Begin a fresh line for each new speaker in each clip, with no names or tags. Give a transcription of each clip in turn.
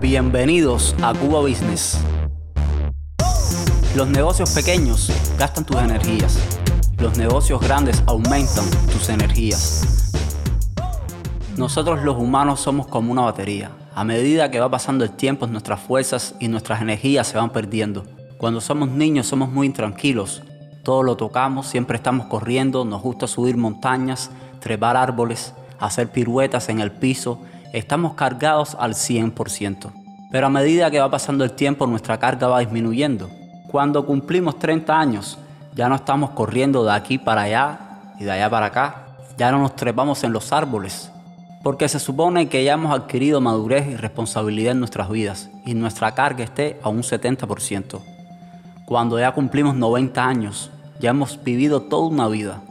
Bienvenidos a Cuba Business. Los negocios pequeños gastan tus energías. Los negocios grandes aumentan tus energías. Nosotros los humanos somos como una batería. A medida que va pasando el tiempo, nuestras fuerzas y nuestras energías se van perdiendo. Cuando somos niños somos muy intranquilos. Todo lo tocamos, siempre estamos corriendo, nos gusta subir montañas, trepar árboles, hacer piruetas en el piso. Estamos cargados al 100%. Pero a medida que va pasando el tiempo, nuestra carga va disminuyendo. Cuando cumplimos 30 años, ya no estamos corriendo de aquí para allá y de allá para acá. Ya no nos trepamos en los árboles. Porque se supone que ya hemos adquirido madurez y responsabilidad en nuestras vidas y nuestra carga esté a un 70%. Cuando ya cumplimos 90 años, ya hemos vivido toda una vida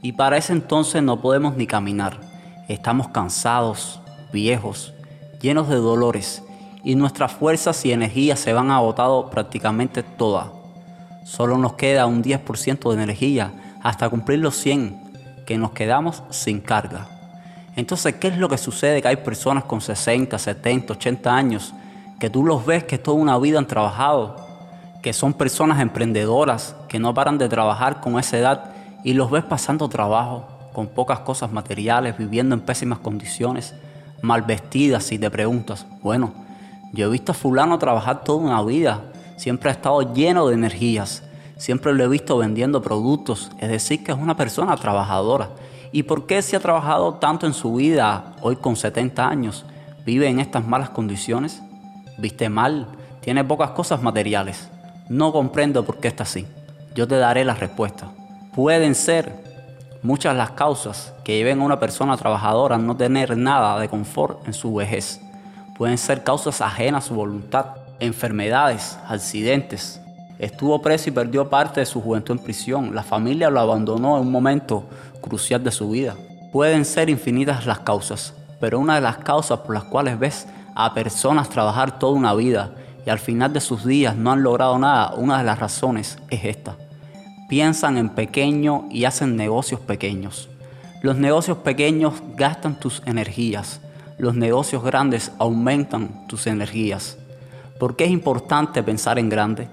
y para ese entonces no podemos ni caminar. Estamos cansados, viejos, llenos de dolores y nuestras fuerzas y energías se van agotado prácticamente todas. Solo nos queda un 10% de energía hasta cumplir los 100, que nos quedamos sin carga. Entonces, ¿qué es lo que sucede? Que hay personas con 60, 70, 80 años que tú los ves que toda una vida han trabajado, que son personas emprendedoras, que no paran de trabajar con esa edad y los ves pasando trabajo, con pocas cosas materiales, viviendo en pésimas condiciones, mal vestidas y te preguntas, bueno, yo he visto a fulano trabajar toda una vida, siempre ha estado lleno de energías, siempre lo he visto vendiendo productos, es decir, que es una persona trabajadora. ¿Y por qué si ha trabajado tanto en su vida, hoy con 70 años, vive en estas malas condiciones? ¿Viste mal? Tiene pocas cosas materiales. No comprendo por qué está así. Yo te daré la respuesta. Pueden ser muchas las causas que lleven a una persona trabajadora a no tener nada de confort en su vejez pueden ser causas ajenas a su voluntad, enfermedades, accidentes. Estuvo preso y perdió parte de su juventud en prisión. La familia lo abandonó en un momento crucial de su vida. Pueden ser infinitas las causas, pero una de las causas por las cuales ves a personas trabajar toda una vida y al final de sus días no han logrado nada, una de las razones es esta. Piensan en pequeño y hacen negocios pequeños. Los negocios pequeños gastan tus energías, los negocios grandes aumentan tus energías. ¿Por qué es importante pensar en grande?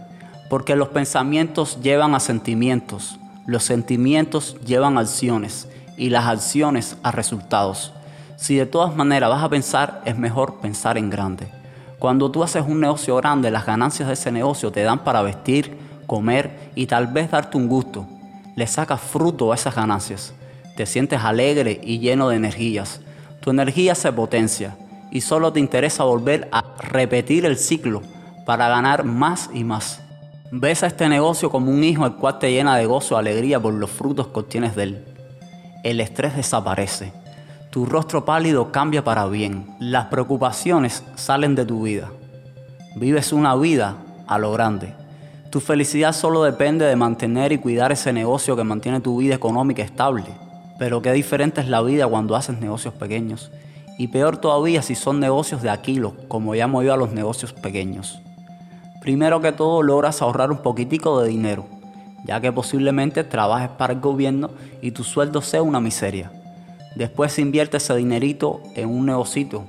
Porque los pensamientos llevan a sentimientos, los sentimientos llevan a acciones y las acciones a resultados. Si de todas maneras vas a pensar, es mejor pensar en grande. Cuando tú haces un negocio grande, las ganancias de ese negocio te dan para vestir, comer y tal vez darte un gusto. Le sacas fruto a esas ganancias. Te sientes alegre y lleno de energías tu energía se potencia y solo te interesa volver a repetir el ciclo para ganar más y más. Ves a este negocio como un hijo el cual te llena de gozo y alegría por los frutos que obtienes de él. El estrés desaparece. Tu rostro pálido cambia para bien. Las preocupaciones salen de tu vida. Vives una vida a lo grande. Tu felicidad solo depende de mantener y cuidar ese negocio que mantiene tu vida económica estable. Pero qué diferente es la vida cuando haces negocios pequeños. Y peor todavía si son negocios de Aquilo, como llamo yo a los negocios pequeños. Primero que todo logras ahorrar un poquitico de dinero, ya que posiblemente trabajes para el gobierno y tu sueldo sea una miseria. Después inviertes ese dinerito en un negocito,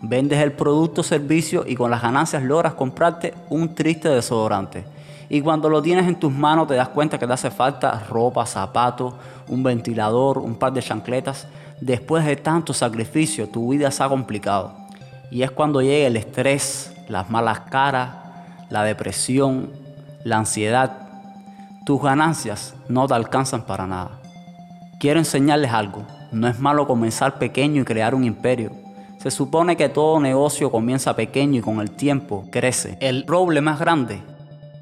vendes el producto o servicio y con las ganancias logras comprarte un triste desodorante y cuando lo tienes en tus manos te das cuenta que te hace falta ropa, zapatos, un ventilador, un par de chancletas. Después de tanto sacrificio, tu vida se ha complicado. Y es cuando llega el estrés, las malas caras, la depresión, la ansiedad. Tus ganancias no te alcanzan para nada. Quiero enseñarles algo. No es malo comenzar pequeño y crear un imperio. Se supone que todo negocio comienza pequeño y con el tiempo crece. El roble más grande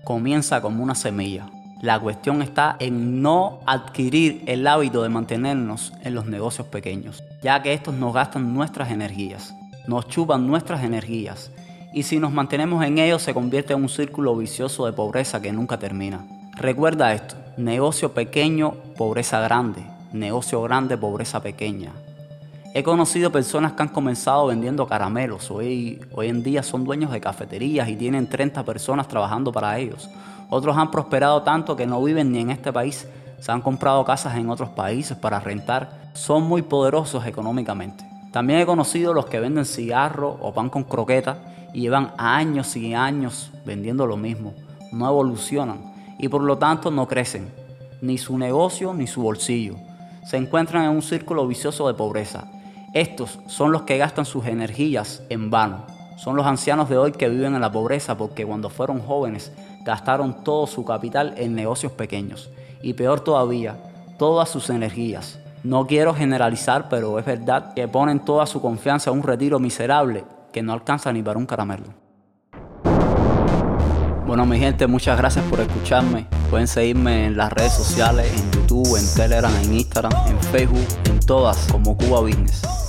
comienza como una semilla. La cuestión está en no adquirir el hábito de mantenernos en los negocios pequeños, ya que estos nos gastan nuestras energías, nos chupan nuestras energías, y si nos mantenemos en ellos se convierte en un círculo vicioso de pobreza que nunca termina. Recuerda esto, negocio pequeño, pobreza grande, negocio grande, pobreza pequeña. He conocido personas que han comenzado vendiendo caramelos. Hoy, hoy en día son dueños de cafeterías y tienen 30 personas trabajando para ellos. Otros han prosperado tanto que no viven ni en este país. Se han comprado casas en otros países para rentar. Son muy poderosos económicamente. También he conocido los que venden cigarros o pan con croqueta y llevan años y años vendiendo lo mismo, no evolucionan y por lo tanto no crecen, ni su negocio ni su bolsillo. Se encuentran en un círculo vicioso de pobreza. Estos son los que gastan sus energías en vano. Son los ancianos de hoy que viven en la pobreza porque cuando fueron jóvenes gastaron todo su capital en negocios pequeños. Y peor todavía, todas sus energías. No quiero generalizar, pero es verdad que ponen toda su confianza en un retiro miserable que no alcanza ni para un caramelo. Bueno, mi gente, muchas gracias por escucharme. Pueden seguirme en las redes sociales, en YouTube, en Telegram, en Instagram, en Facebook, en todas como Cuba Business.